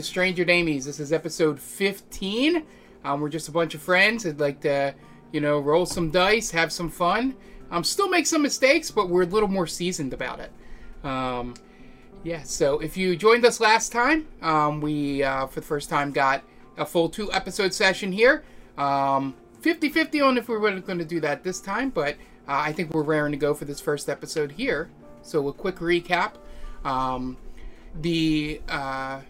to Stranger Damies. This is episode 15. Um, we're just a bunch of friends that'd like to, you know, roll some dice, have some fun. Um, still make some mistakes, but we're a little more seasoned about it. Um, yeah, so if you joined us last time, um, we, uh, for the first time, got a full two episode session here. Um, 50-50 on if we were going to do that this time, but uh, I think we're raring to go for this first episode here. So a quick recap. Um, the uh,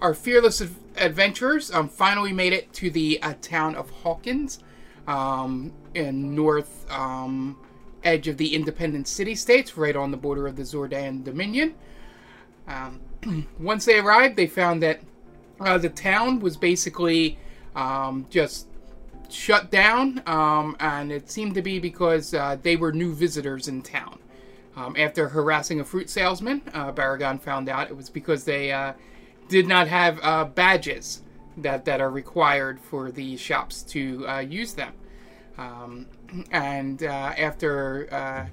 our fearless adventurers um, finally made it to the uh, town of Hawkins um, in north um, edge of the independent city states, right on the border of the Zordan Dominion. Um, once they arrived, they found that uh, the town was basically um, just shut down, um, and it seemed to be because uh, they were new visitors in town. After harassing a fruit salesman, uh, Baragon found out it was because they uh, did not have uh, badges that, that are required for the shops to uh, use them. Um, and uh, after uh,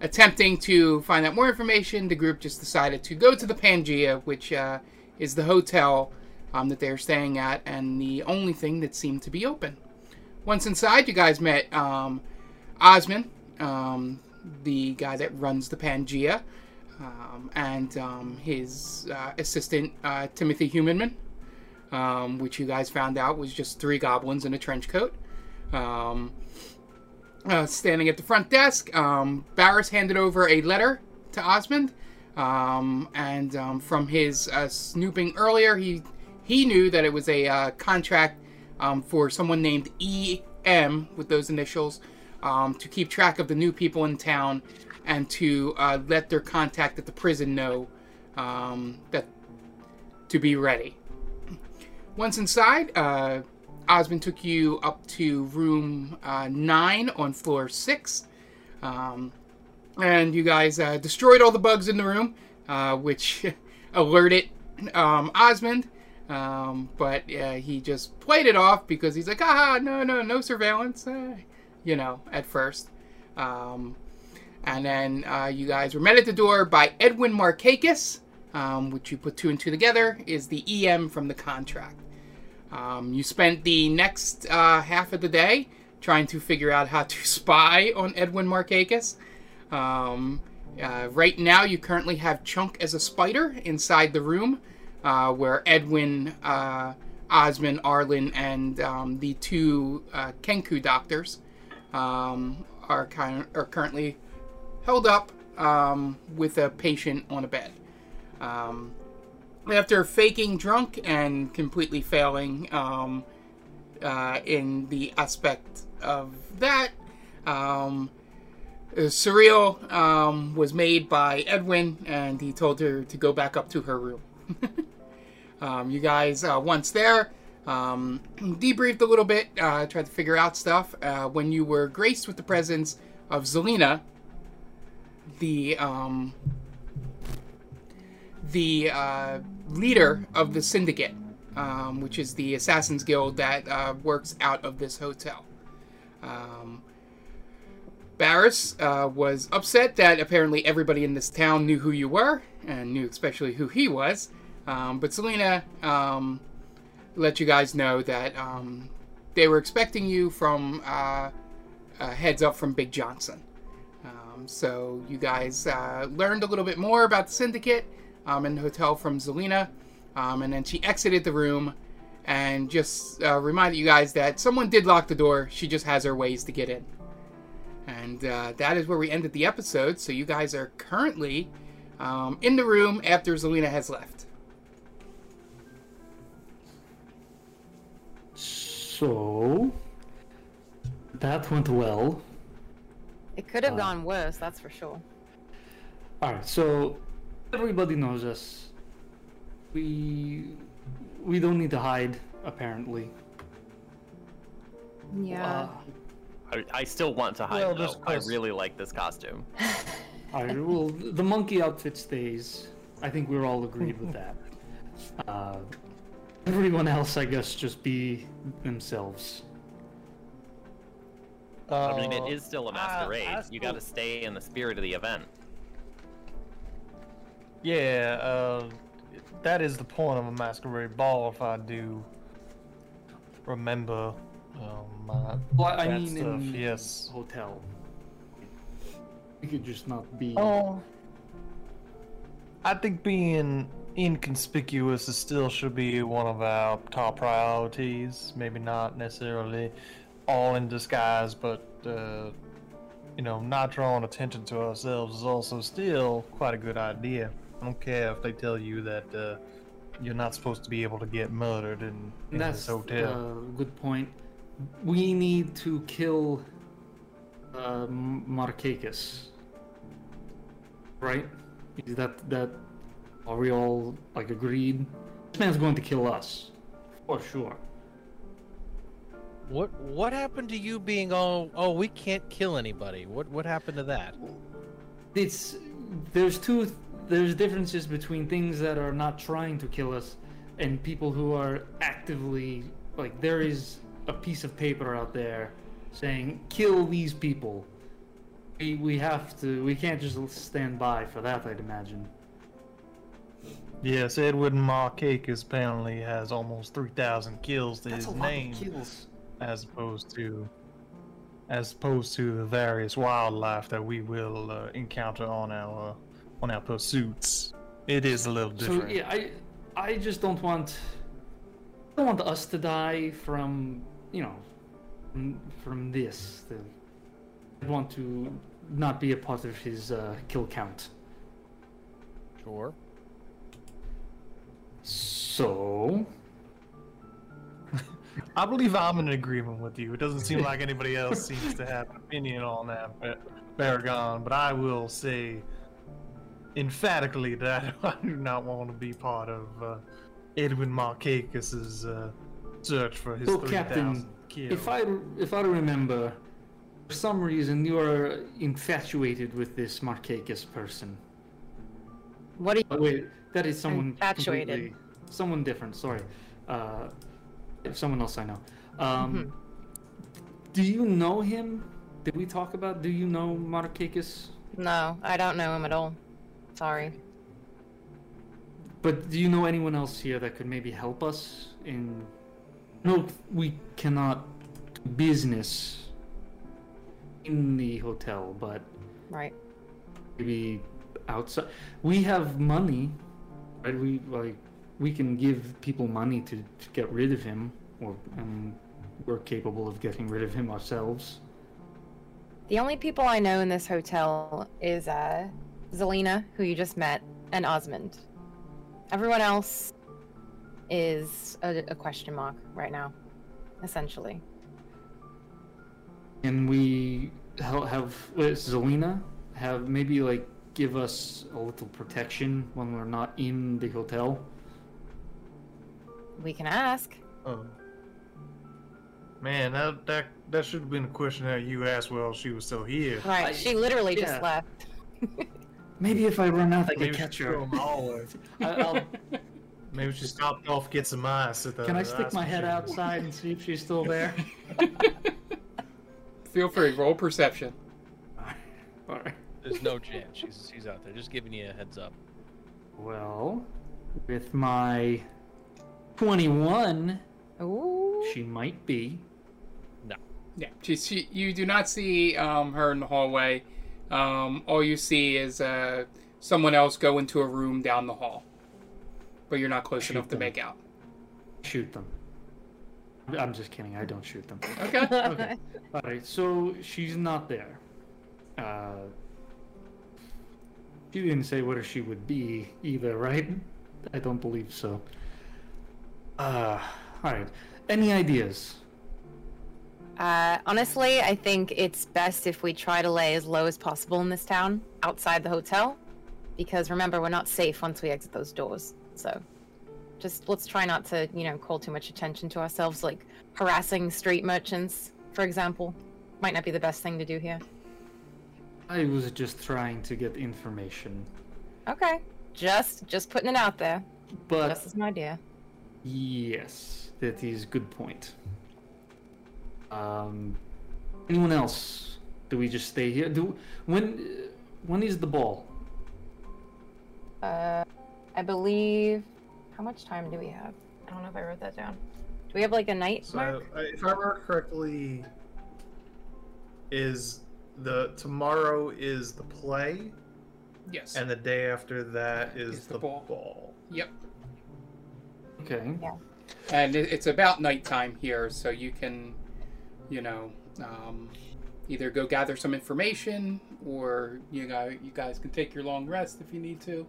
attempting to find out more information, the group just decided to go to the Pangea, which uh, is the hotel um, that they're staying at, and the only thing that seemed to be open. Once inside, you guys met um, Osmond, um, the guy that runs the Pangea, um, and um, his uh, assistant, uh, Timothy Humanman, um, which you guys found out was just three goblins in a trench coat. Um, uh, standing at the front desk, um, Barris handed over a letter to Osmond, um, and from his uh, snooping earlier, he he knew that it was a uh, contract for someone named E M with those initials to keep track of the new people in town and to uh, let their contact at the prison know um, that to be ready. Once inside, uh, Osmond took you up to room uh, nine on floor six, um, and you guys uh, destroyed all the bugs in the room, uh, which alerted um, Osmond. Um, but he just played it off because he's like, ah, no, no, no surveillance, uh, you know, at first. Um, and then uh, you guys were met at the door by Edwin Markakis, um, which you put two and two together, is the EM from the contract. Um, you spent the next uh, half of the day trying to figure out how to spy on Edwin Markakis. Um, uh, right now, you currently have Chunk as a spider inside the room uh, where Edwin, uh, Osmond, Arlen, and um, the two uh, Kenku doctors um, are kind of, are currently held up um, with a patient on a bed. Um, after faking drunk and completely failing um, uh, in the aspect of that, um, Surreal um, was made by Edwin, and he told her to go back up to her room. um, you guys, uh, once there, debriefed a little bit, uh, tried to figure out stuff. Uh, when you were graced with the presence of Zelina, the um, the uh, leader of the syndicate, um, which is the Assassins Guild that uh, works out of this hotel. Um, Barris uh, was upset that apparently everybody in this town knew who you were, and knew especially who he was. Um, but Zelina um, let you guys know that um, they were expecting you from uh, uh, heads up from Big Johnson. So you guys uh, learned a little bit more about the syndicate um, in the hotel from Zelina, um, and then she exited the room and just uh, reminded you guys that someone did lock the door. She just has her ways to get in. And uh, that is where we ended the episode. So you guys are currently um, in the room after Zelina has left. So that went well. It could have gone worse, that's for sure. All right, so everybody knows us. We we don't need to hide, apparently. Yeah. Uh, I, I still want to hide Well, though. just I 'cause- really like this costume. All right, well, the monkey outfit stays. I think we're all agreed with that. Uh, everyone else, I guess, just be themselves. I mean, it is still a masquerade. I you got to stay in the spirit of the event. Yeah, uh, that is the point of a masquerade ball. If I do remember, um, my Well, I mean, stuff. in yes. hotel. We could just not be. Oh, I think being inconspicuous is still should be one of our top priorities. Maybe not necessarily all in disguise, but uh, you know, not drawing attention to ourselves is also still quite a good idea. I don't care if they tell you that uh, you're not supposed to be able to get murdered in, in That's this hotel. a good point. We need to kill uh, Marcakis. Right? Is that that? Are we all like agreed? This man's going to kill us, for sure. What what happened to you being all oh we can't kill anybody? What what happened to that? It's there's two there's differences between things that are not trying to kill us and people who are actively like there is a piece of paper out there saying kill these people. We we have to we can't just stand by for that I'd imagine. Yes, Edward Marcakis apparently has almost 3,000 kills to That's his a lot name. of kills. As opposed to as opposed to the various wildlife that we will uh, encounter on our uh, on our pursuits. It is a little different. So yeah, I I just don't want I don't want us to die from you know from, from this. The, I want to not be a part of his uh, kill count. Sure. So I believe I'm in agreement with you. It doesn't seem like anybody else seems to have an opinion on that, Ba- Baragon. But I will say emphatically that I do not want to be part of uh, Edwin Marcakis's uh, search for his So, 3,000 Captain, kills. if I if I remember, for some reason you are infatuated with this Marcakis person. What do you? Oh, wait, that is someone Infatuated. someone different. Sorry, uh, someone else I know. Um, Mm-hmm. Do you know him? Did we talk about? Do you know Marcakis? No, I don't know him at all. Sorry. But do you know anyone else here that could maybe help us in? No, we cannot do business in the hotel, but Right. maybe outside. We have money, right? We like we can give people money to, to get rid of him, or and we're capable of getting rid of him ourselves. The only people I know in this hotel is uh, Zelina, who you just met, and Osmond. Everyone else is a, a question mark right now, essentially. Can we hel- have uh, Zelina have maybe like give us a little protection when we're not in the hotel? We can ask. Oh. Man, that that that should have been a question that you asked while she was still here. Right. I- she literally yeah. just left. Maybe if I run out, I can Maybe catch her. threw 'em all. I, I'll, Maybe she stopped off, get some ice at the. can I stick my head machine. outside and see if she's still there? Feel free, roll perception. Alright. There's no chance she's she's out there. Just giving you a heads up. Well, with my 21, Ooh. she might be. No. Yeah, she, she, you do not see um, her in the hallway. Um, all you see is uh, someone else go into a room down the hall, but you're not close Shoot enough to make out. Shoot them. I'm just kidding. I don't shoot them. Okay. Okay. All right. So she's not there. Uh, she didn't say where she would be either, right? I don't believe so. Uh, all right. Any ideas? Uh, honestly, I think it's best if we try to lay as low as possible in this town, outside the hotel, because remember, we're not safe once we exit those doors. So, just let's try not to, you know, call too much attention to ourselves, like harassing street merchants, for example, might not be the best thing to do here. I was just trying to get information, Okay. Just just putting it out there. but Just as an idea. Yes, that is good point. Um, anyone else? Do we just stay here? Do when when is the ball? Uh, I believe. How much time do we have? I don't know if I wrote that down. Do we have like a night So, mark? uh, if I remember correctly, is the tomorrow is the play, Yes. and the day after that is, Is the the, ball. ball. Yep. Okay. And it, it's about nighttime here, so you can, you know, um, either go gather some information, or you know, you guys can take your long rest if you need to.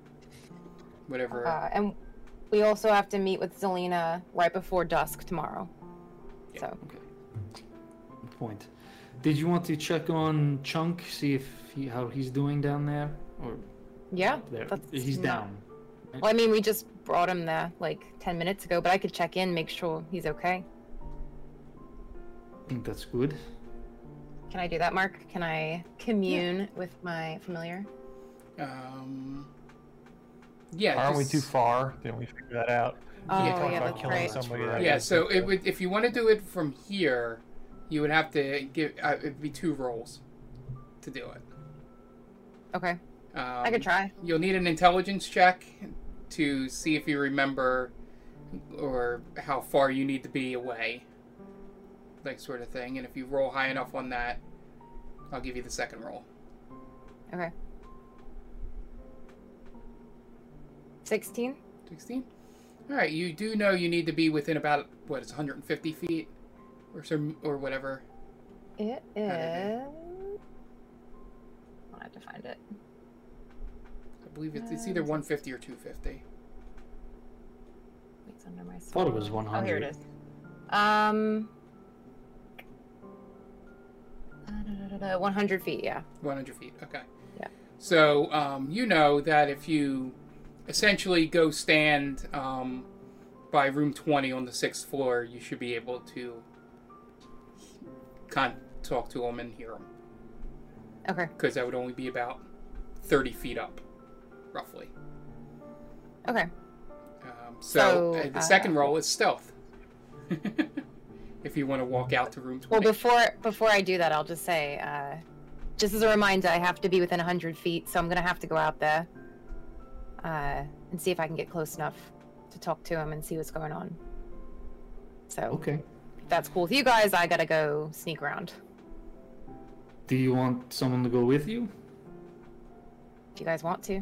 Whatever. Uh, and we also have to meet with Zelina right before dusk tomorrow. Yeah. So Okay. Good point. Did you want to check on Chunk, see if he, how he's doing down there, or yeah, there? He's not- down. Well, I mean, we just brought him there like ten minutes ago, but I could check in, make sure he's okay. I think that's good. Can I do that, Mark? Can I commune with my familiar? Um. Yeah. Aren't we too far? Didn't we figure that out? Oh, Yeah, yeah, talked about that's killing right. somebody. That's that Yeah. So it would, if you want to do it from here, you would have to give. Uh, it'd be two rolls to do it. Okay, Um, I could try. You'll need an intelligence check to see if you remember or how far you need to be away. Like sort of thing. And if you roll high enough on that, I'll give you the second roll. Okay. Sixteen. 16? Alright, you do know you need to be within about what it's 150 feet or some or whatever. It is. I have to find it. I believe it's, it's either 150 or 250. It's under my. Thought it was 100. Oh, here it is. Um. uh, 100 feet, yeah. 100 feet. Okay. Yeah. So um, you know that if you essentially go stand um, by room 20 on the sixth floor, you should be able to con- talk to them and hear them Okay. because that would only be about 30 feet up, roughly. Okay. Um, so So, uh, the uh, second roll is stealth. if you want to walk out to room 20. Well, before before I do that, I'll just say, uh, just as a reminder, I have to be within 100 feet, so I'm gonna have to go out there uh, and see if I can get close enough to talk to him and see what's going on. So, Okay. if that's cool with you guys, I gotta go sneak around. Do you want someone to go with you? If you guys want to.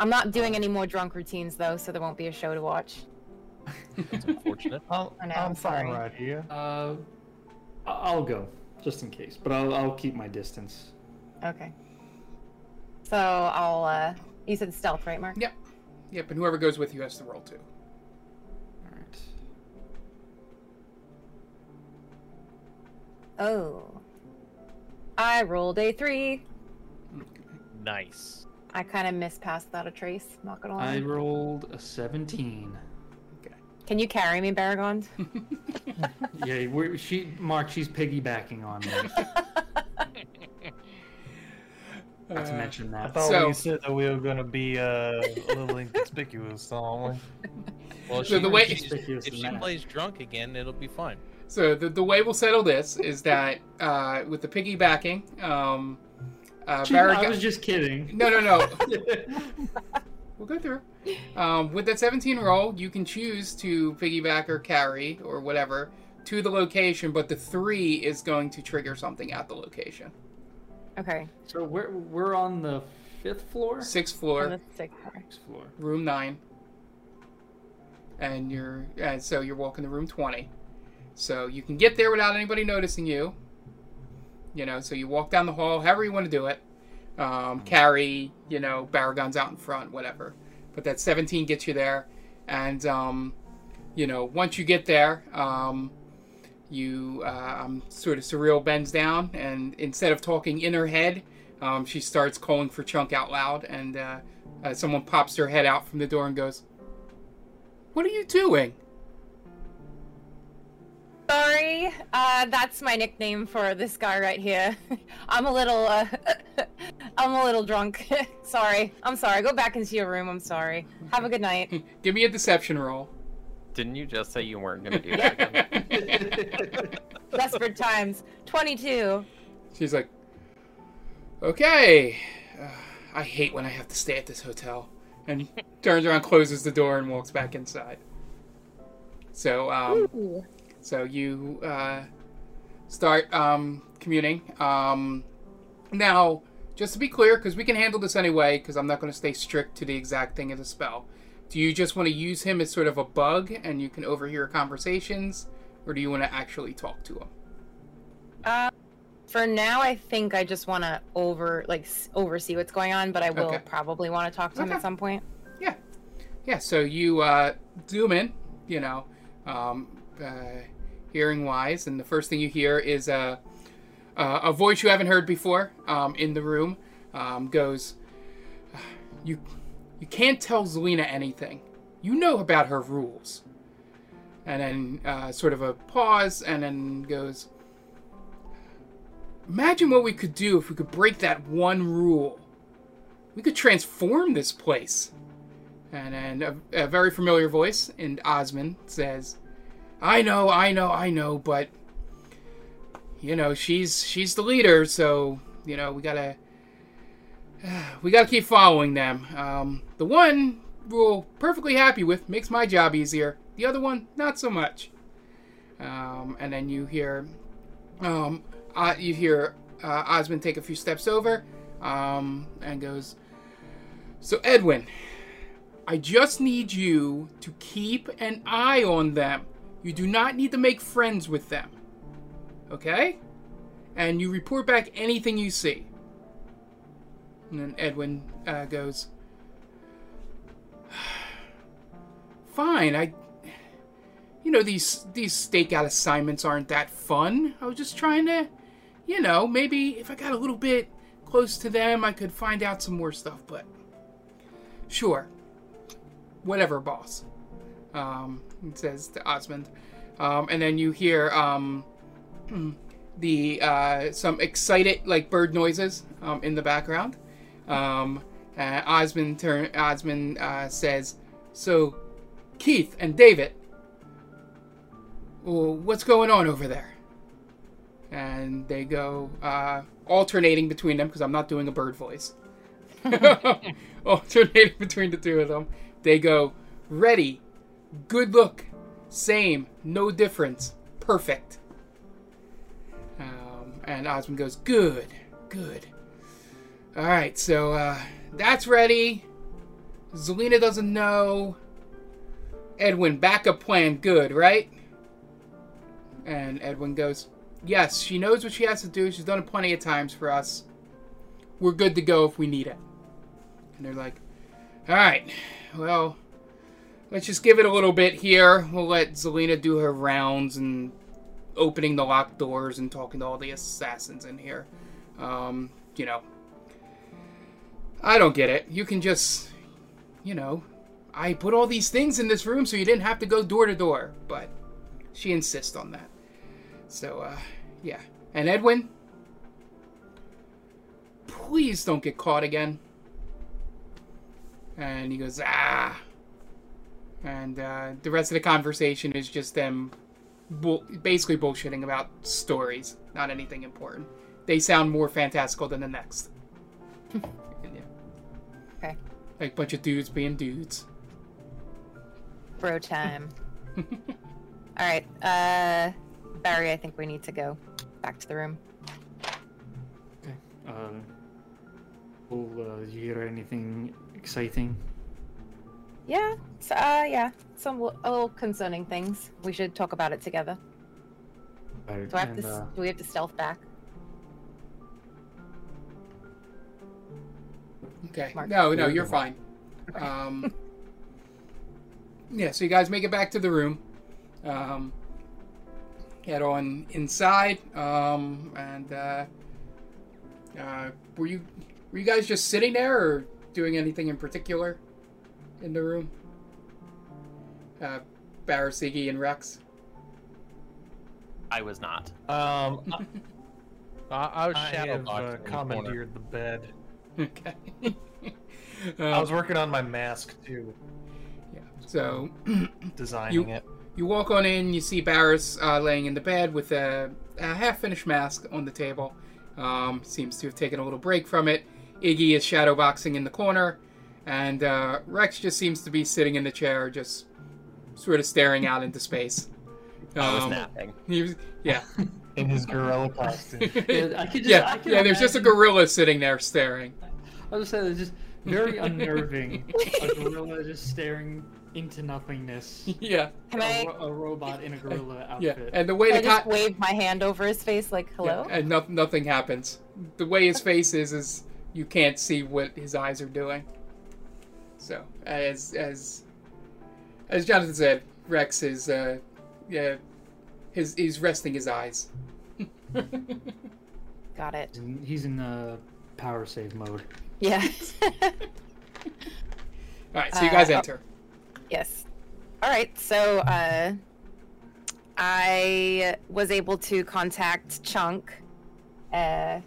I'm not doing any more drunk routines though, so there won't be a show to watch. That's unfortunate. I'll, I know, I'm I'm fine sorry. right here. Uh, I- I'll go just in case, but I'll I'll keep my distance. Okay. So I'll. uh You said stealth, right, Mark? Yep. Yep, and whoever goes with you has to roll too. All right. Oh. I rolled a three. Nice. I kind of missed past without a trace. Not gonna lie. I rolled a 17. Can you carry me, Baragon? yeah, we're, she Mark, she's piggybacking on me. Not to Uh, mention I that. thought So- we said that we were gonna be uh, a little inconspicuous, aren't Well, So she, the way- if she- if she that. plays drunk again, it'll be fine. So the, the way we'll settle this is that uh, with the piggybacking, um, uh, She- I was just kidding. No, no, no. we'll go through. Um, with that 17 roll, you can choose to piggyback or carry or whatever to the location, but the three is going to trigger something at the location. Okay. So we're we're on the fifth floor. Sixth floor. On floor, the sixth floor. Sixth floor. room nine, and you're and so you're walking to room 20. So you can get there without anybody noticing you. You know, so you walk down the hall, however you want to do it. Um, carry, you know, Baragon's out in front, whatever. But that 17 gets you there, and um, you know, once you get there, um, you uh, um, sort of surreal bends down, and instead of talking in her head, um, she starts calling for Chunk out loud, and uh, uh, someone pops their head out from the door and goes, "What are you doing?" Sorry, uh, that's my nickname for this guy right here. I'm a little, uh, I'm a little drunk. sorry, I'm sorry. Go back into your room. I'm sorry. Have a good night. Give me a deception roll. Didn't you just say you weren't gonna do that again? Desperate times. Twenty-two. She's like, okay. Uh, I hate when I have to stay at this hotel. And turns around, closes the door, and walks back inside. So, um, Ooh. So you uh, start um, communing. Um, now, just to be clear, because we can handle this anyway, because I'm not going to stay strict to the exact thing of the spell. Do you just want to use him as sort of a bug, and you can overhear conversations, or do you want to actually talk to him? Uh, for now, I think I just want to over like oversee what's going on, but I will Okay. probably want to talk to him at some point. Yeah, yeah. So you uh, zoom in, you know, um, uh, hearing wise, and the first thing you hear is a uh, a voice you haven't heard before um, in the room. Um, goes, you you can't tell Zelina anything. You know about her rules. And then uh, sort of a pause, and then goes. Imagine what we could do if we could break that one rule. We could transform this place. And then a, a very familiar voice in Osmond says, "I know, I know, I know, but you know she's she's the leader, so you know we gotta we gotta keep following them. Um, the one rule perfectly happy with makes my job easier. The other one not so much." Um, and then you hear, um, uh, you hear uh, Osmond take a few steps over, um, and goes, "So Edwin." I just need you to keep an eye on them. You do not need to make friends with them. Okay? And you report back anything you see. And then Edwin uh, goes, Fine, I. You know, these, these stakeout assignments aren't that fun. I was just trying to, you know, maybe if I got a little bit close to them, I could find out some more stuff, but. Sure, whatever, boss. Um, it says to Osmond. Um, and then you hear um, the uh, some excited like bird noises um, in the background. Um, uh, Osmond turn Osmond uh, says, "So, Keith and David, well, what's going on over there?" And they go uh, alternating between them because I'm not doing a bird voice. alternating between the two of them. They go, ready, good look, same, no difference, perfect. Um, and Osmond goes, good, good. All right, so uh, that's ready. Zelina doesn't know. Edwin, backup plan, good, right? And Edwin goes, yes, she knows what she has to do. She's done it plenty of times for us. We're good to go if we need it. And they're like, all right, well, let's just give it a little bit here. We'll let Zelina do her rounds and opening the locked doors and talking to all the assassins in here. Um, you know, I don't get it. You can just, you know, I put all these things in this room so you didn't have to go door to door, but she insists on that. So, uh, yeah. And Edwin, please don't get caught again. And he goes, ah. And uh, the rest of the conversation is just them bull- basically bullshitting about stories, not anything important. They sound more fantastical than the next. Yeah. Okay. Like a bunch of dudes being dudes. Bro time. All right, uh, Barry. I think we need to go back to the room. Okay. Um. Well, uh, did you hear anything exciting? Yeah. So, uh, yeah. Some li- a little concerning things. We should talk about it together. Right, Do I have and, to? uh, Do we have to stealth back? Okay. Mark. No, no, you're fine. Um, yeah, so you guys make it back to the room. Um, head on inside. Um, and uh, uh, were you were you guys just sitting there or doing anything in particular in the room? Uh, Barris, Iggy and Rex. I was not. Um, I, I, I was I shadow have uh, boxing in the corner. commandeered the bed. Okay. I Um, was working on my mask too, yeah. So designing You- it. you walk on in. You see Barris uh, laying in the bed with a, a half-finished mask on the table. Um, seems to have taken a little break from it. Iggy is shadowboxing in the corner, and uh, Rex just seems to be sitting in the chair, just sort of staring out into space. I was Um, napping. he was, yeah, in his gorilla costume. Yeah, I could just, yeah, I can yeah. There's just a gorilla sitting there staring. I was just saying, it's just very unnerving. a gorilla just staring into nothingness. Yeah, Can a, I? ro- a robot in a gorilla outfit. yeah. outfit. And the way I the just co- waved my hand over his face, like hello. Yeah, and no- nothing happens. The way his face is, is you can't see what his eyes are doing. So, as as as Jonathan said, Rex is uh, yeah, his he's resting his eyes. Got it. He's in, he's in uh, power save mode. Yeah. All right, so you guys Uh, enter. Yes. All right. So uh, I was able to contact Chunk. Uh,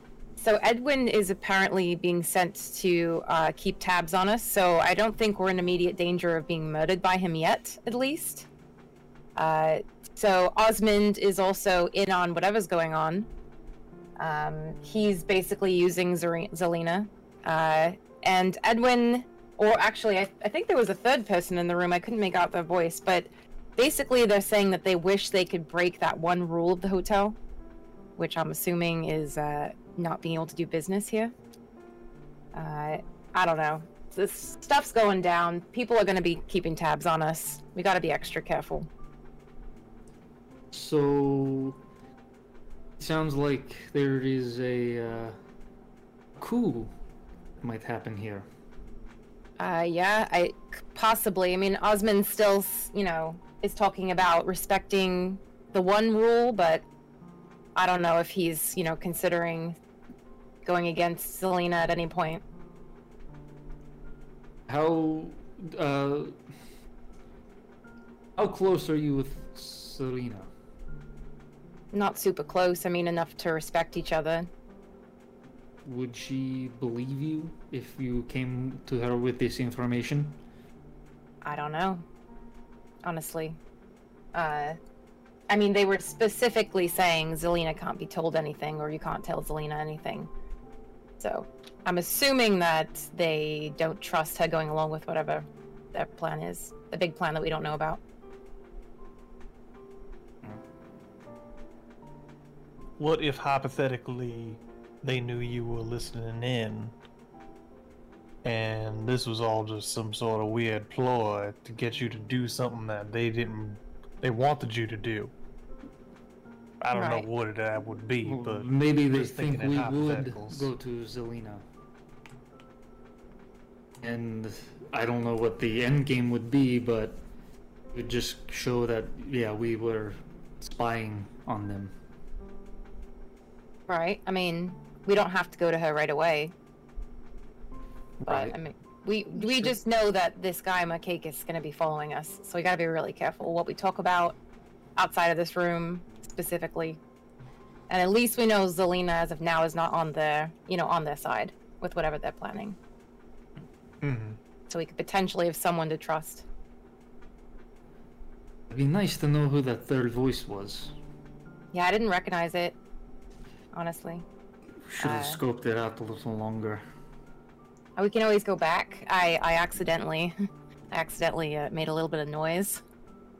so Edwin is apparently being sent to uh, keep tabs on us. So I don't think we're in immediate danger of being murdered by him yet, at least. Uh, so Osmond is also in on whatever's going on. Um, he's basically using Zere- Zelina. Uh, and Edwin or actually I, I think there was a third person in the room i couldn't make out their voice but basically they're saying that they wish they could break that one rule of the hotel which i'm assuming is uh, not being able to do business here. Uh, i don't know. This stuff's going down. People are going to be keeping tabs on us. We got to be extra careful. So, sounds like there is a uh, coup might happen here. Uh, yeah, I possibly. I mean, Osmond still, you know, is talking about respecting the one rule, but I don't know if he's, you know, considering going against Zelina at any point. How uh, how close are you with Serena? Not super close. I mean, enough to respect each other. Would she believe you if you came to her with this information? I don't know. Honestly. Uh, I mean, they were specifically saying Zelina can't be told anything, or you can't tell Zelina anything. So, I'm assuming that they don't trust her going along with whatever their plan is. The big plan that we don't know about. What if hypothetically they knew you were listening in and this was all just some sort of weird ploy to get you to do something that they didn't they wanted you to do? I don't Right. know what that uh, would be, Well, but maybe they just think thinking we in would hypotheticals. go to Zelina. And I don't know what the end game would be, but it would just show that yeah, we were spying on them. Right? I mean, we don't have to go to her right away. But, Right. I mean, we we Sure. just know that this guy, Makake, is going to be following us. So we got to be really careful what we talk about outside of this room specifically. And at least we know Zelina, as of now, is not on their, you know, on their side with whatever they're planning. Mhm. So we could potentially have someone to trust. It'd be nice to know who that third voice was. Yeah, I didn't recognize it, honestly. Should have Uh, scoped it out a little longer. Uh, We can always go back. I I accidentally, I accidentally uh, made a little bit of noise.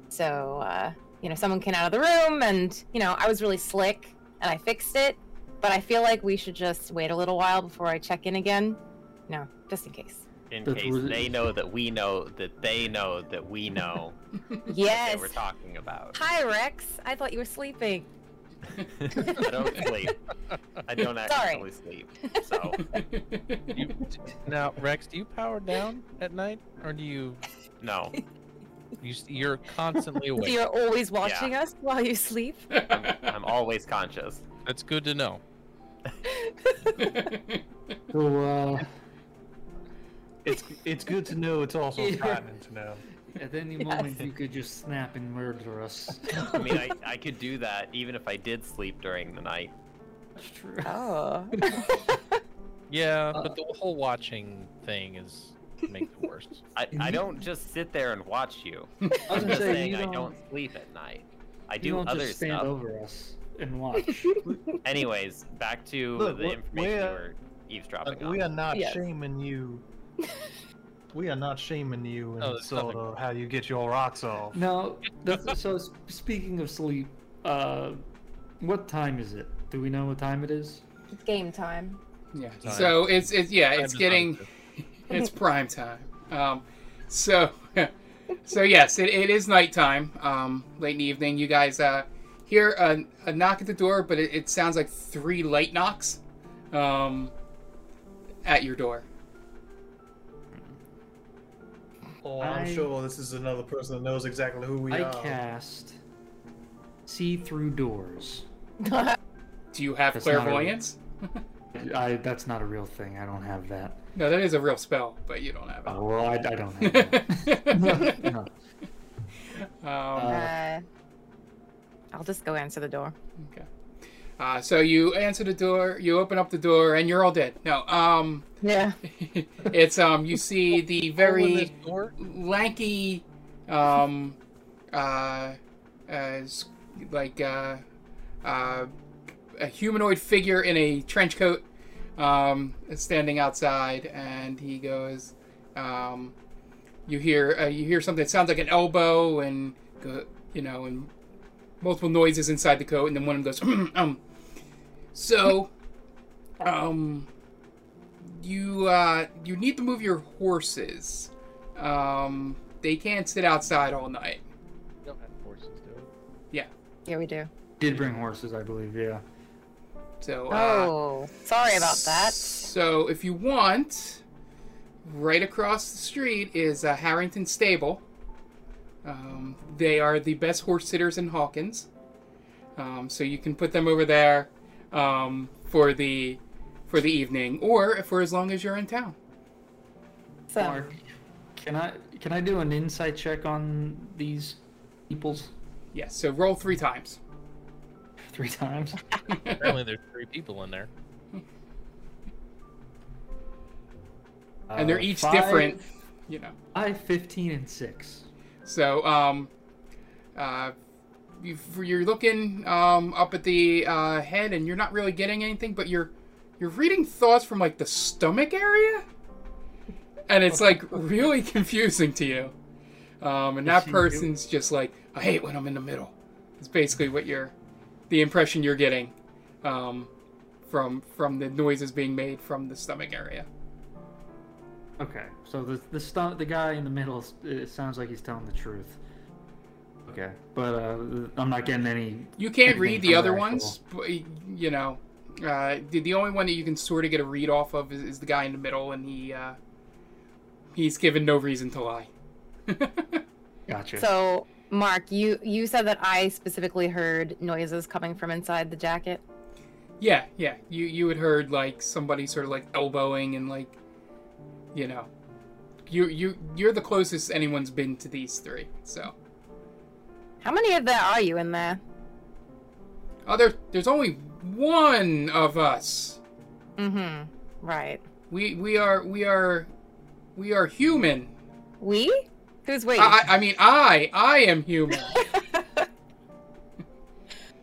So uh, you know, someone came out of the room, and you know, I was really slick, and I fixed it. But I feel like we should just wait a little while before I check in again. No, just in case. In That case was- they know that we know that they know that we know what Yes. they were talking about. Hi, Rex. I thought you were sleeping. I don't sleep. I don't Sorry. actually sleep. So You, now, Rex, do you power down at night, or do you no, you s- you're constantly awake? you're always watching us while you sleep. I'm always conscious. That's good to know. So, uh, It's it's good to know. It's also Yeah. frightening to know. At any moment, you could just snap and murder us. I mean, I, I could do that even if I did sleep during the night. That's true. Oh. Yeah, Uh, but the whole watching thing is makes it worse. I, I don't just sit there and watch you. I was I'm just say, saying I don't, don't sleep at night. I you do don't other just stand stuff. over us and watch. Anyways, back to Look, the we're- information you we're- were eavesdropping Look, on. we are not Yes. shaming you. we are not shaming you in Oh, there's sort of how you get your rocks off. now, so speaking of sleep, uh, what time is it? Do we know what time it is? It's game time. Yeah. Time. So it's it's yeah, Time it's getting time it's prime time. Um, so so yes, it, it is nighttime. Um, late in the evening. You guys uh hear a, a knock at the door, but it, it sounds like three light knocks um at your door. Oh, I'm I- sure this is another person that knows exactly who we I are. I cast see through doors. Do you have That's clairvoyance? I that's not a real thing. I don't have that. No, that is a real spell, but you don't have Oh, well, I, I don't have that. it. no. um, Uh, I'll just go answer the door. okay. Uh, so you answer the door, you open up the door, and you're all dead. No, um, Yeah. it's um, you see the very lanky, um, uh, as like uh, uh, a humanoid figure in a trench coat, um, standing outside, and he goes, um, you hear uh, you hear something that sounds like an elbow, and go, you know, and multiple noises inside the coat, and then one of them goes, um, so, um, you uh, you need to move your horses. Um, they can't sit outside all night. We don't have horses, do we? Yeah, we do. Did bring horses, I believe. Yeah. So, uh, Oh, sorry about that. So, if you want, right across the street is uh, Harrington Stable. Um, they are the best horse sitters in Hawkins. Um, so you can put them over there um, for the for the evening, or for as long as you're in town. So, Mark, can I can I do an insight check on these peoples Yes. So roll three times. Three times? Apparently, there's three people in there. and they're Uh, each five- different. You know. Five, 15, and six. So, um, uh, you, you're looking um, up at the uh, head, and you're not really getting anything, but you're you're reading thoughts from like the stomach area, and it's like really confusing to you. Um, and that Yes, you do. person's just like, I hate when I'm in the middle. It's basically what you're, the impression you're getting, um, from from the noises being made from the stomach area. Okay, so the the stu- the guy in the middle, it sounds like he's telling the truth. Okay, but uh, I'm not getting any. You can't read the other actual- ones, but you know, uh, the, the only one that you can sort of get a read off of is, is the guy in the middle, and he uh, he's given no reason to lie. Gotcha. so Mark, you you said that I specifically heard noises coming from inside the jacket. yeah, yeah, you you had heard like somebody sort of like elbowing and like, you know, you you you're the closest anyone's been to these three. So, How many of there are you in there? oh, there, there's only one of us. Mm-hmm. Right. We we are we are we are human. We? Who's we? I, I mean, I I am human.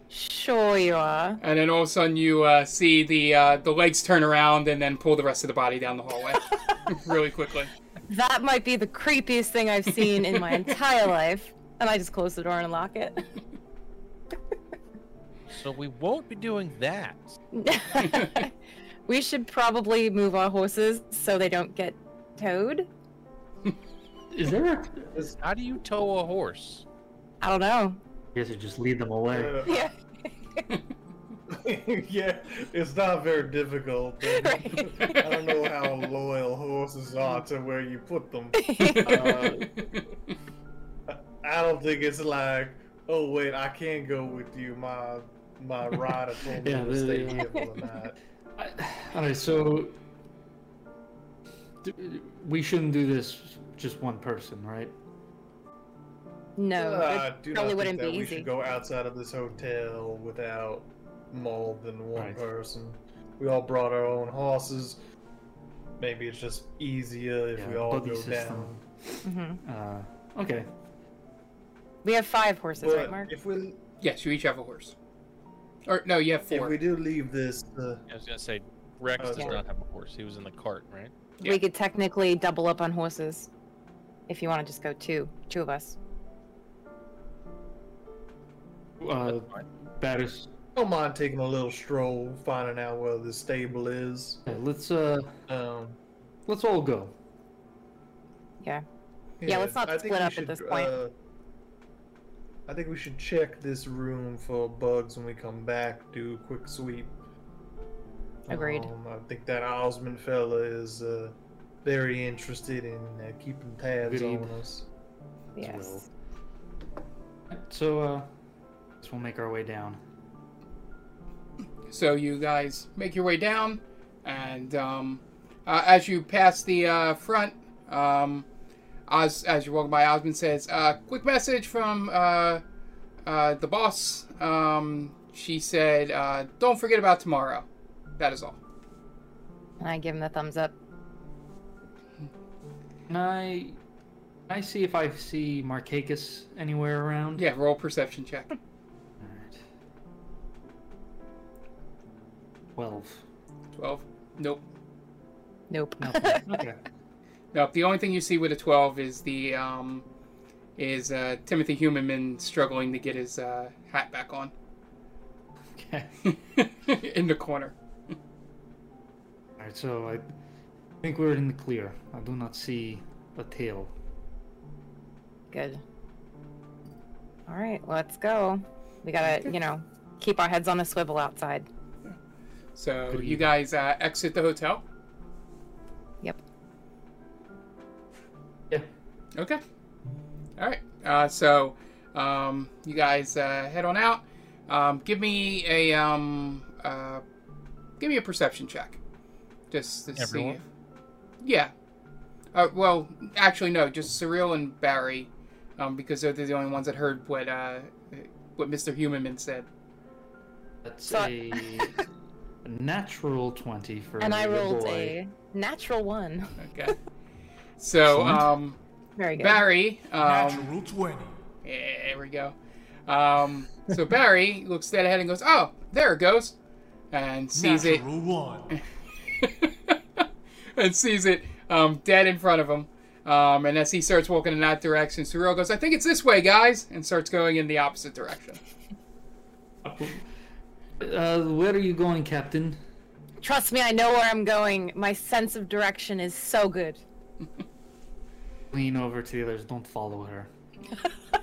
sure you are. And then all of a sudden you uh, see the uh, the legs turn around and then pull the rest of the body down the hallway really quickly. That might be the creepiest thing I've seen in my entire life. And I just close the door and lock it. So we won't be doing that. we should probably move our horses so they don't get towed. Is there a? How do you tow a horse? I don't know. I guess you just lead them away. Yeah. yeah, it's not very difficult. Right. I don't know how loyal horses are to where you put them. Uh, I don't think it's like, oh wait, I can't go with you. My my rider told me Yeah, to stay the- here for the night. All right, so d- we shouldn't do this just one person, right? No, Uh, it probably wouldn't think be that we easy. should go outside of this hotel without more than one Right. person. We all brought our own horses. Maybe it's just easier if Yeah, we all buddy go system. down. hmm Uh, okay. We have five horses, right, Mark? if we Yes, you each have a horse. Or no, you have four. if four. we do leave this, uh, I was gonna say Rex Oh, does sorry. not have a horse. He was in the cart, right? Yeah. We could technically double up on horses if you want to just go two, two of us. Uh, That's I don't mind taking a little stroll, finding out where the stable is. Yeah, let's uh, Um, let's all go. Yeah. Yeah, let's not I split we up at this point. uh, I think we should check this room for bugs when we come back. Do a quick sweep. Agreed. Um, I think that Osmond fella is uh, very interested in uh, keeping tabs Agreed. on us. Yes. So uh, guess we'll make our way down. So you guys make your way down, and um, uh, as you pass the uh, front, um, Oz, as you're walking by, Osmond says, uh, "Quick message from uh, uh, the boss. Um, she said, uh, don't forget about tomorrow. That is all." And I give him the thumbs up. Can I, can I see if I see Marcakis anywhere around? Yeah, roll perception check. Alright. Twelve. Twelve. Nope. Nope. Nothing. okay. Nope. The only thing you see with a twelve is the um, is uh, Timothy Humanman struggling to get his uh, hat back on Okay. in the corner. Alright, so I think we're in the clear. I do not see a tail. Good. All right, let's go. We gotta, you know, keep our heads on a swivel outside. So you guys uh, exit the hotel. Yep. Yeah. Okay. All right. Uh, so um, you guys uh, head on out. Um, give me a um, uh, give me a perception check, just to Everyone? see. If, yeah. Uh, well, actually, no. Just Cyril and Barry, um, because they're the only ones that heard what uh, what Mr. Humanman said. That's So- a, a natural twenty for And I your rolled boy. a natural one. Okay. So um, Very good. Barry. Um, Natural 20. Yeah, there we go. Um, so Barry looks dead ahead and goes, "Oh, there it goes," and sees it Natural 1. and sees it um, dead in front of him. Um, and as he starts walking in that direction, Cyril goes, "I think it's this way, guys," and starts going in the opposite direction. Uh, where are you going, Captain? Trust me, I know where I'm going. My sense of direction is so good. Lean over to the others. Don't follow her.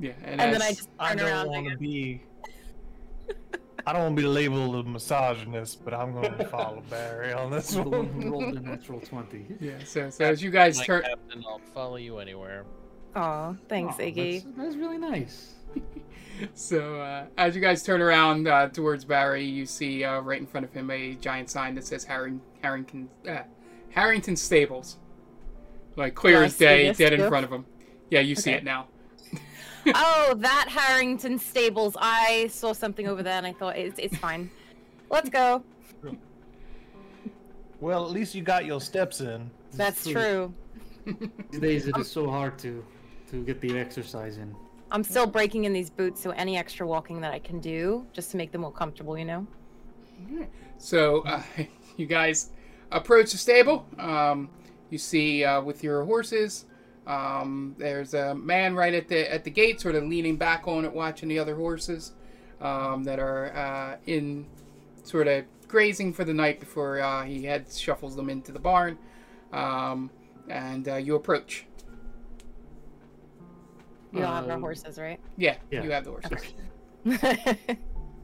Yeah, and, And then I just I turn don't around want to be. I don't want to be labeled a misogynist, but I'm going to follow Barry on this The one who one. rolled a natural twenty. yeah. So, so as you guys My turn, captain, I'll follow you anywhere. Aw, thanks, Aw, Iggy. That's, that's really nice. so uh, as you guys turn around uh, towards Barry, you see uh, right in front of him a giant sign that says Harring, Harrington uh, Harrington Stables, like clear as day, dead in front of him. Yeah, you see it now. Oh, that Harrington Stables. I saw something over there and I thought it's, it's fine. Let's go. Well, at least you got your steps in. That's true. These days it is so hard to to get the exercise in. I'm still breaking in these boots, so any extra walking that I can do, just to make them more comfortable, you know? So uh, you guys approach the stable. Um, you see uh, with your horses. Um, there's a man right at the at the gate, sort of leaning back on it, watching the other horses um, that are uh, in sort of grazing for the night before uh, he heads shuffles them into the barn. Um, and uh, you approach. You don't have our Um, horses, right? Yeah, Yeah. you have the horses.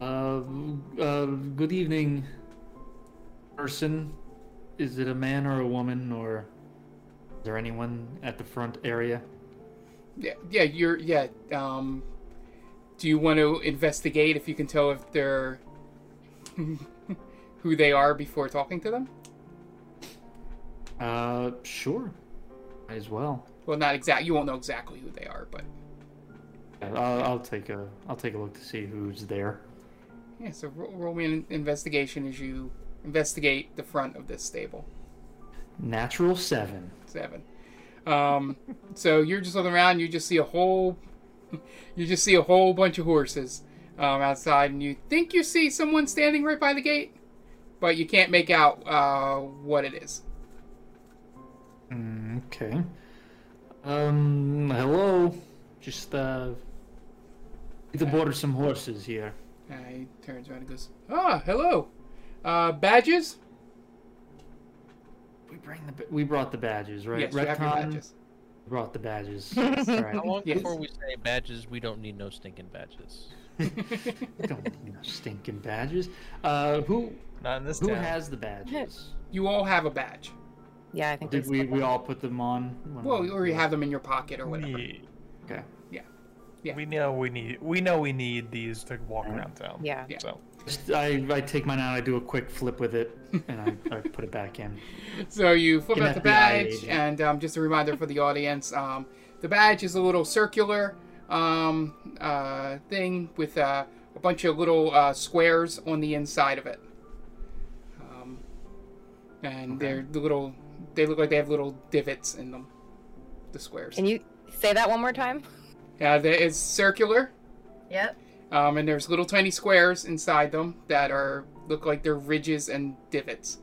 Uh, uh, good evening, person. Is it a man or a woman, or is there anyone at the front area? Yeah, yeah, you're yeah. Um, do you want to investigate if you can tell if they're who they are before talking to them? Uh, sure. Might as well. Well, not exact. You won't know exactly who they are, but I'll, I'll take a I'll take a look to see who's there. yeah. So roll, roll me an investigation as you investigate the front of this stable. Natural seven. Seven. Um, so you're just looking around. You just see a whole, you just see a whole bunch of horses um, outside, and you think you see someone standing right by the gate, but you can't make out uh, what it is. Mm, okay. Um. Hello. Just uh. Need to border some horses here. Uh, he turns around and goes, "Ah, hello, uh, badges." We bring the we brought the badges, right? Yes, you have your Retcon badges. brought the badges. All right. How long Yes. before we say badges? We don't need no stinking badges. We Don't need no stinking badges. Uh, who Not in this who town. has the badges? You all have a badge. Yeah, I think Did we we all put them on? Well, we- or you have them in your pocket or whatever. Yeah. Okay. Yeah. Yeah. We know we need we know we need these to walk Alright. around town. Yeah. Yeah. So Just- I, I take mine out, I do a quick flip with it, and I, I put it back in. So you flip An out the badge, agent. and um, just a reminder for the audience: um, the badge is a little circular um, uh, thing with uh, a bunch of little uh, squares on the inside of it, um, and they're the little. They look like they have little divots in them. The squares. Can you say that one more time? Yeah, it's circular, Yep. Um, and there's little tiny squares inside them that are look like they're ridges and divots,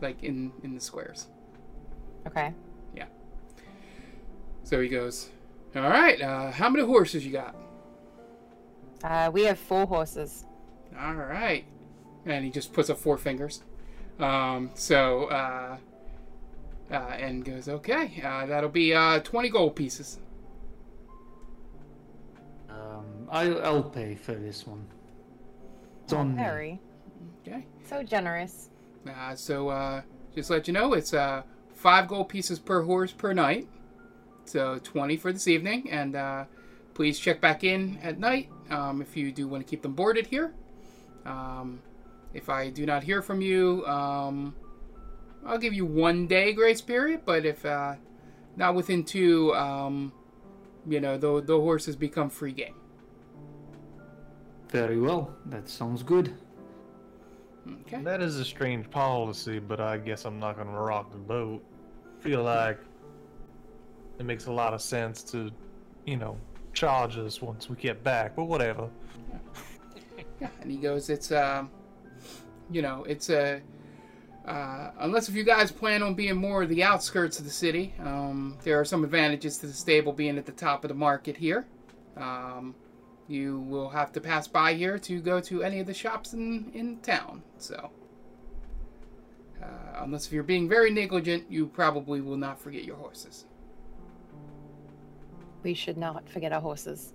like in in the squares. Okay. Yeah. So he goes, All right, uh, how many horses you got? Uh, we have four horses. All right. And he just puts up four fingers. Um, so, uh, uh, and goes, Okay, uh, that'll be uh, 20 gold pieces. Um, I, I'll pay for this one. It's on me. Harry, Okay. so generous. Uh, so, uh, just let you know, it's uh, five gold pieces per horse per night. So, 20 for this evening. And uh, please check back in at night um, if you do want to keep them boarded here. Um, if I do not hear from you, um, I'll give you one day grace period. But if uh, not within two, um, you know, the, the horses become free game. Very well. That sounds good. Okay. that is a strange policy, but I guess I'm not gonna rock the boat. Feel like it makes a lot of sense to, you know, charge us once we get back, but whatever. Yeah, and he goes, it's uh, you know, it's a uh, unless if you guys plan on being more of the outskirts of the city, um, there are some advantages to the stable being at the top of the market here. Um, you will have to pass by here to go to any of the shops in in town. So, uh, unless if you're being very negligent, you probably will not forget your horses. We should not forget our horses.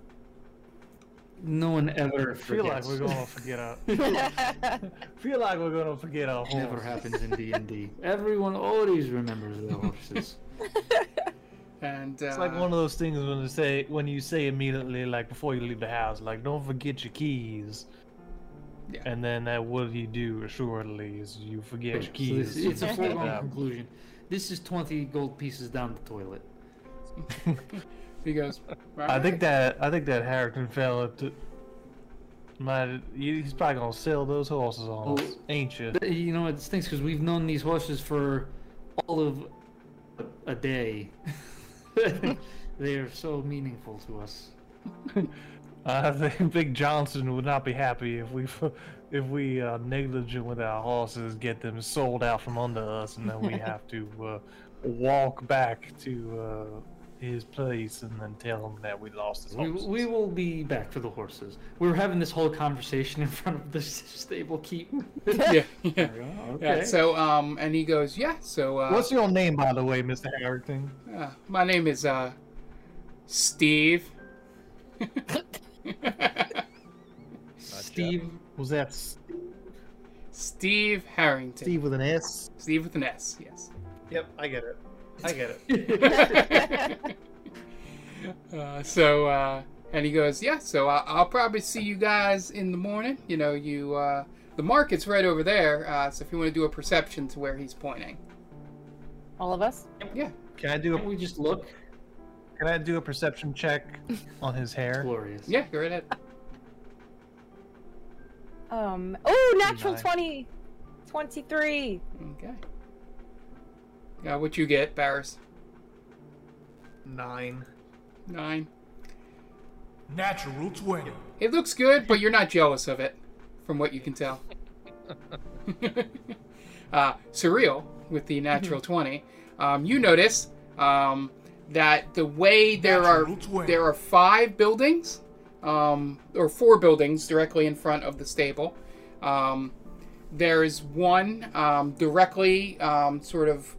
No one ever I feel like we're gonna forget our. feel like we're gonna forget our Horses. Never happens in D and D. Everyone always remembers their horses. And uh, It's like one of those things when you say when you say immediately like before you leave the house, like don't forget your keys. Yeah. And then that what you do assuredly is you forget Okay, your so keys. this, it's a foregone conclusion. This is twenty gold pieces down the toilet. he goes. I think that I think that Harrington fella t- might he's probably gonna sell those horses on us, ain't you? You know, it stinks because we've known these horses for all of a, a day. they are so meaningful to us. I think Big Johnson would not be happy if we if we uh, negligent with our horses, get them sold out from under us, and then we have to uh, walk back to uh, his place and then tell him that we lost his We, horses. we will be back for the horses. We were having this whole conversation in front of the stable keep. yeah, yeah. okay. Yeah, so um, and he goes, yeah. So uh, What's your name, by the way, Mister Harrington? Uh, my name is uh, Steve. Steve, Was that S- Steve Harrington. Steve with an S? Steve with an S. Yes. Yep, I get it. I get it. Uh, so uh, and he goes, yeah. So I- I'll probably see you guys in the morning. You know, you uh, the market's right over there. Uh, so if you want to do a perception to where he's pointing, All of us? yeah. Can I do can't a we just look? Can I do a perception check on his hair? Glorious. Yeah, go right ahead. Um. Oh, natural Nine. 20. 23. Okay. Yeah, what you get, Barris? Nine. Nine. Natural 20. It looks good, but you're not jealous of it, from what you can tell. uh, Cyril with the natural 20. Um, you notice um, that the way there are 20. there are five buildings, um, or four buildings directly in front of the stable. Um, there's one um, directly um, sort of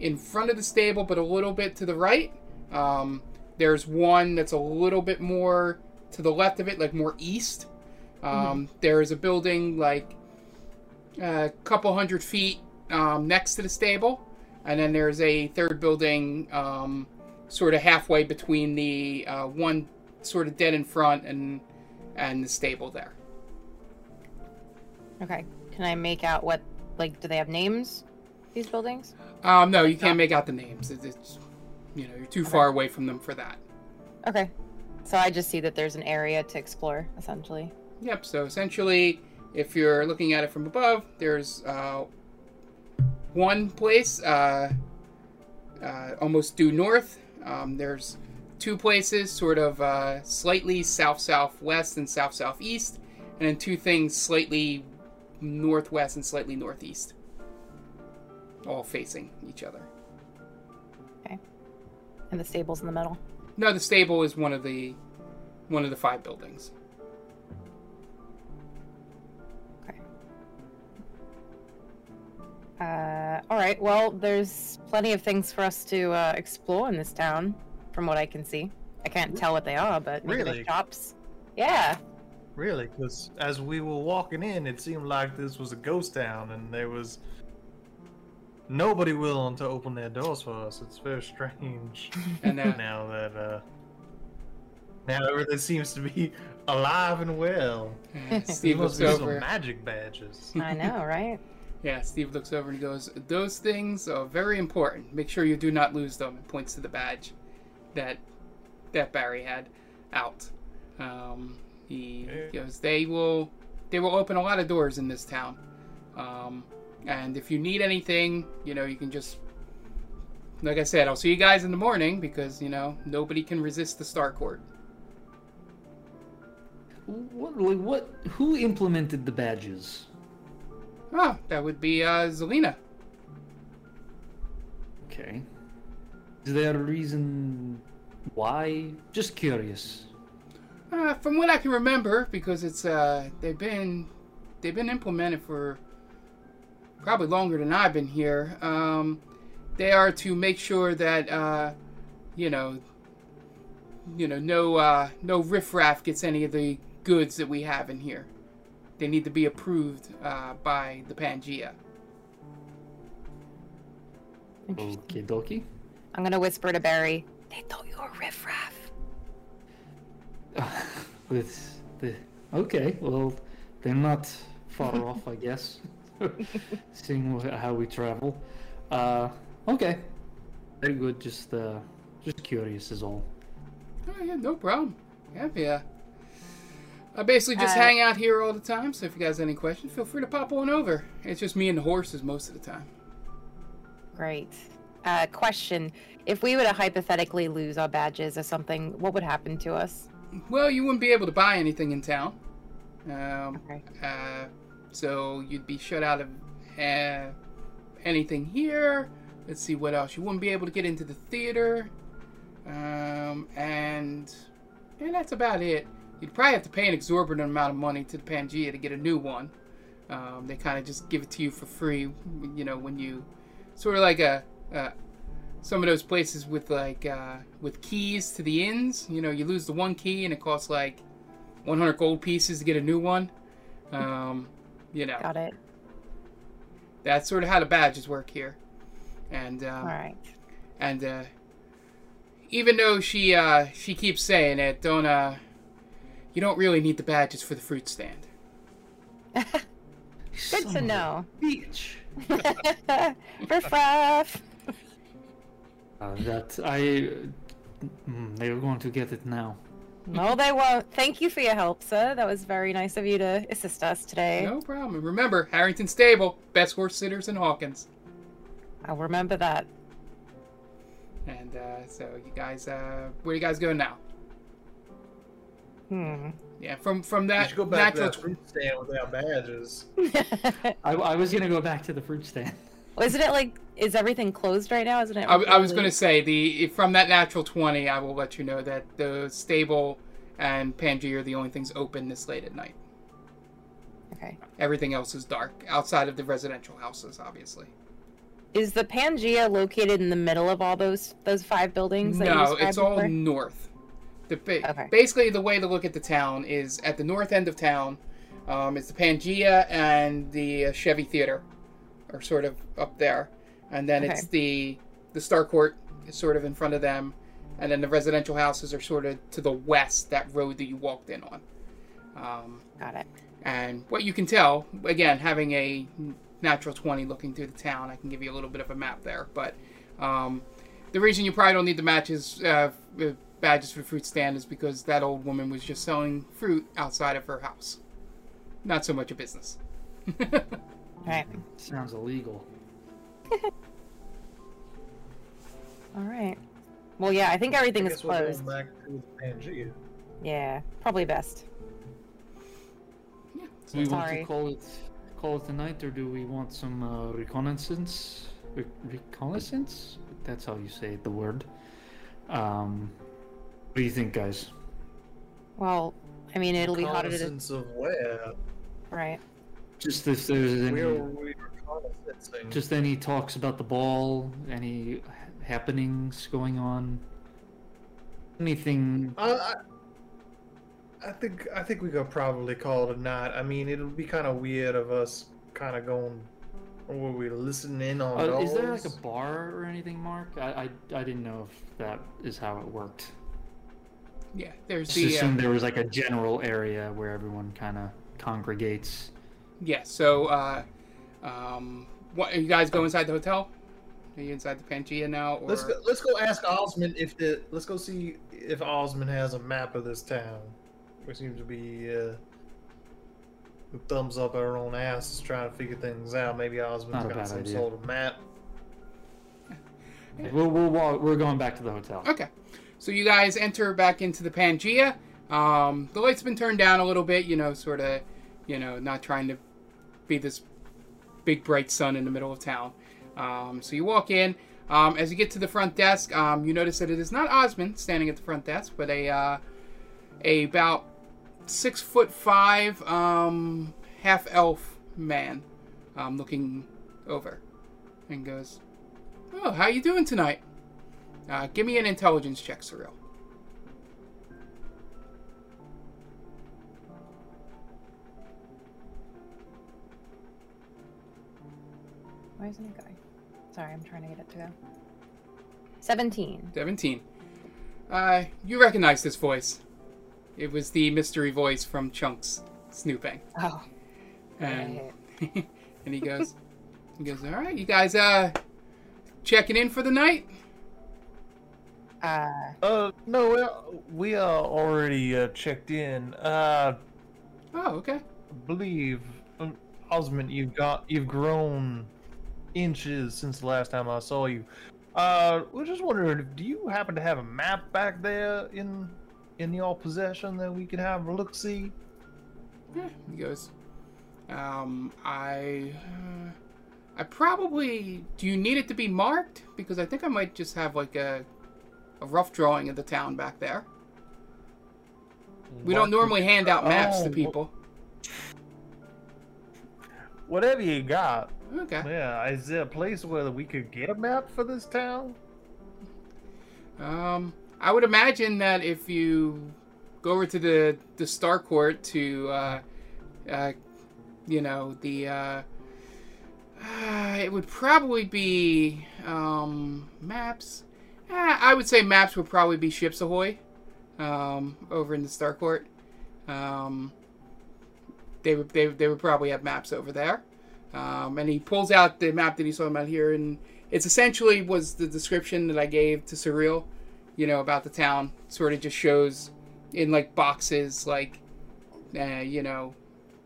in front of the stable, but a little bit to the right. Um, there's one that's a little bit more to the left of it, like more east. Um, There's a building like a couple hundred feet um, next to the stable, and then there's a third building um, sort of halfway between the uh, one sort of dead in front and and the stable there. Okay. Can I make out what, like, do they have names? These buildings? Um, no, you can't make out the names. It- It's you know you're too far away from them for that. Okay. So I just see that there's an area to explore, essentially. Yep. So essentially, if you're looking at it from above, there's uh, one place uh, uh, almost due north. Um, there's two places, sort of uh, slightly south southwest and south southeast, and then two things slightly northwest and slightly northeast, all facing each other. Okay. And the stable's in the middle. No, the stable is one of the one of the five buildings. Okay. Uh, all right. Well, there's plenty of things for us to uh, explore in this town, from what I can see. I can't tell what they are, but maybe Really? there's shops. Yeah. Really? Because as we were walking in, it seemed like this was a ghost town, and there was nobody willing to open their doors for us. It's very strange. And uh, now that uh, now everything seems to be alive and well. Steve There looks be some over. magic badges. I know, right? Yeah, Steve looks over and he goes, "Those things are very important. Make sure you do not lose them." And points to the badge that that Barry had out. Um, he goes, "They will, they will open a lot of doors in this town. Um, and if you need anything, you know, you can just, like I said, I'll see you guys in the morning because you know nobody can resist the Star Court." What, like, what? Who implemented the badges? Oh, that would be uh, Zelina. Okay. Is there a reason why? Just curious. Uh, from what I can remember, because it's uh, they've been they've been implemented for probably longer than I've been here. Um, they are to make sure that uh, you know, you know, no uh, no riffraff gets any of the goods that we have in here. They need to be approved uh, by the Pangea. Interesting. Okay, dokie. I'm gonna whisper to Barry. They thought you were riffraff. With the okay, well, they're not far off, I guess. Seeing how we travel. Uh, okay. Very good. Just uh, just curious is all. Oh yeah, no problem. Yeah, yeah. I basically just Uh, hang out here all the time. So if you guys have any questions, feel free to pop on over. It's just me and the horses most of the time. Great. Uh, question: If we were to hypothetically lose our badges or something, what would happen to us? Well, you wouldn't be able to buy anything in town. Um, Okay. uh, so you'd be shut out of uh, anything here. Let's see what else. You wouldn't be able to get into the theater. Um, and yeah, that's about it. You'd probably have to pay an exorbitant amount of money to the Pangea to get a new one. Um, they kind of just give it to you for free, you know, when you sort of like a, uh, some of those places with like uh, with keys to the inns. You know, you lose the one key and it costs like 100 gold pieces to get a new one. Um, you know, Got it. that's sort of how the badges work here. And um, All right. and uh, even though she uh, she keeps saying it, don't uh, you don't really need the badges for the fruit stand. Good to know. Beach. riffraff. Uh, that I Mm, they're going to get it now. No, they won't. Thank you for your help, sir. That was very nice of you to assist us today. No problem. Remember, Harrington Stable, best horse sitters in Hawkins. I'll remember that. And uh, so you guys, uh, where you guys going now? Hmm. Yeah, from from that should go back to natural. that fruit stand without badges. I, I was gonna go back to the fruit stand. Isn't it like is everything closed right now? Isn't it? I, I was going to say the from that natural twenty. I will let you know that the stable and Pangea are the only things open this late at night. Okay. Everything else is dark outside of the residential houses, obviously. Is the Pangea located in the middle of all those those five buildings? No, it's all before? north. The Okay. basically the way to look at the town is at the north end of town. Um, it's the Pangea and the uh, Chevy Theater are sort of up there, and then it's the the Star Court is sort of in front of them, and then the residential houses are sort of to the west. That road that you walked in on. Um, Got it. and what you can tell, again, having a natural 20 looking through the town, I can give you a little bit of a map there. But um, the reason you probably don't need the matches, uh, uh, badges for the fruit stand is because that old woman was just selling fruit outside of her house. Not so much a business. Right. Sounds illegal. All right. Well, yeah, I think everything I is guess we're going closed. back to Pangea. Yeah, probably best. Do we want to call it call it a night, or do we want some uh, reconnaissance? Re- reconnaissance? That's how you say the word. Um, what do you think, guys? Well, I mean, it'll be hotter to Reconnaissance of where? Right. Just if there's any, Where were we reconnaissancing? just any talks about the ball, any happenings going on, anything. I, I, I think I think we could probably call it a night. I mean, it'll be kind of weird of us kind of going. Were we listening in on Uh, is there like a bar or anything, Mark? I, I I didn't know if that is how it worked. Yeah, there's Just the. Uh, assumed there was like a general area where everyone kind of congregates. Yeah, so, uh, um, what, you guys go inside the hotel? Are you inside the Pangea now? Or... Let's go, let's go ask Osmond if the let's go see if Osmond has a map of this town. We seem to be uh, thumbs up our own asses trying to figure things out. Maybe Osmond's Not got some idea. sort of map. We'll, we'll walk, we're going back to the hotel. Okay. So you guys enter back into the Pangea. Um, the lights have been turned down a little bit, you know, sort of, you know, not trying to be this big bright sun in the middle of town. Um, so you walk in. Um, as you get to the front desk, um, you notice that it is not Osmond standing at the front desk, but a uh, a about six foot five um, half elf man um, looking over and goes, "Oh, how you doing tonight?" Uh, give me an intelligence check, Cyril. Why isn't it going? Sorry, I'm trying to get it to go. Seventeen. 17. Uh, you recognize this voice. It was the mystery voice from Chunks snooping. Oh. And, Right. and he goes, he goes, all right, you guys, uh, checking in for the night? Uh, Uh, no, well, we are already uh, checked in. Uh, Oh, okay. I believe, um, Osmond, you've got you've grown inches since the last time I saw you. Uh, we're just wondering, do you happen to have a map back there in in your possession that we could have a look see? Yeah, he goes, um, I, uh, I probably, do you need it to be marked? Because I think I might just have like a, a rough drawing of the town back there. We don't normally hand out maps Oh, to people. Whatever you got. Okay. Yeah, is there a place where we could get a map for this town? Um, I would imagine that if you go over to the the Star Court to, uh, uh, you know, the, uh, uh, it would probably be um, maps. Eh, I would say maps would probably be Ships Ahoy, um, over in the Star Court. Um, they would they, they would probably have maps over there. Um, and he pulls out the map that he's talking about here, and it's essentially was the description that I gave to Cyril. you know, about the town. Sort of just shows in like boxes, like, uh, you know,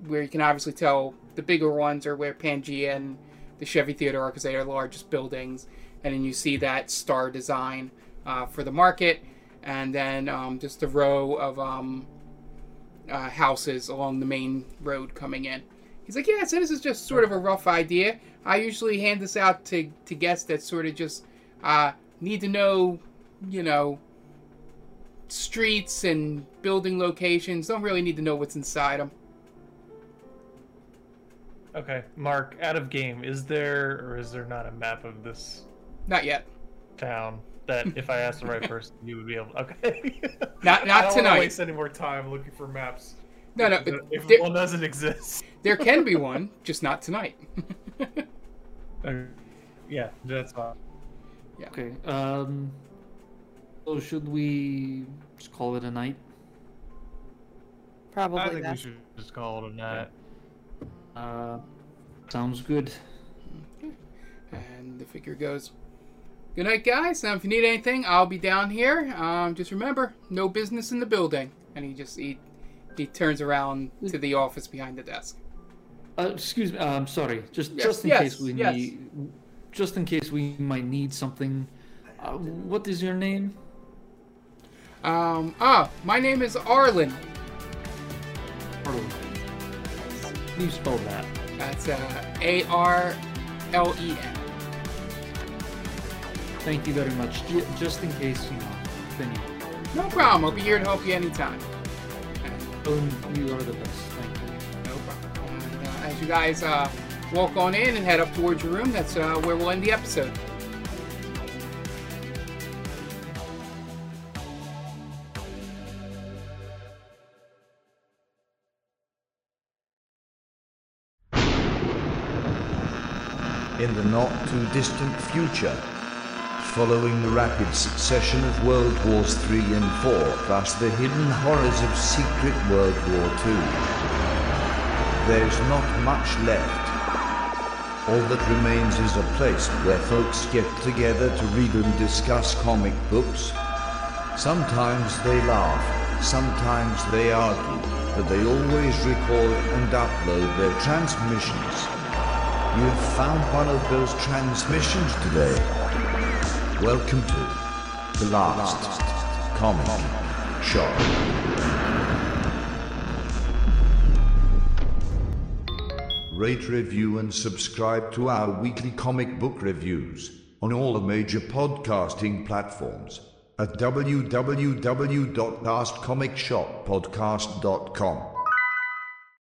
where you can obviously tell the bigger ones are where Pangea and the Chevy Theater are because they are the largest buildings. And then you see that star design uh, for the market, and then um, just a row of um, uh, houses along the main road coming in. He's like, yeah, so this is just sort of a rough idea. I usually hand this out to, to guests that sort of just uh, need to know, you know, streets and building locations. Don't really need to know what's inside them. Okay, Mark, out of game, is there or is there not a map of this Not yet. town that if I asked the right person, you would be able? Okay. Not I not don't wanna tonight. waste any more time looking for maps. No, no. If, if there, one doesn't exist. there can be one, just not tonight. Okay. Yeah, that's fine. Okay. Um. So should we just call it a night? Probably I think we should just call it a night. Uh, sounds good. And the figure goes, Good night, guys. Now, if you need anything, I'll be down here. Um, just remember, no business in the building. And he just he, he turns around to the office behind the desk. Uh, excuse me. I'm sorry. Just Yes, just in yes, case we yes. need, just in case we might need something. Uh, what is your name? Um, ah, my name is Arlen. Arlen. You spell that. That's uh, A R L E N. Thank you very much. Ju- Just in case you know. if any- No problem. I'll be here to help you anytime. Um, you are the best. Thank you. No problem. And, uh, as you guys uh, walk on in and head up towards your room, that's uh, where we'll end the episode. in the not too distant future, following the rapid succession of World Wars III and IV, plus the hidden horrors of Secret World War II. There's not much left. All that remains is a place where folks get together to read and discuss comic books. Sometimes they laugh, sometimes they argue, but they always record and upload their transmissions. You've found one of those transmissions today. Welcome to the last comic shop. Rate, review, and subscribe to our weekly comic book reviews on all the major podcasting platforms at www.lastcomicshoppodcast.com.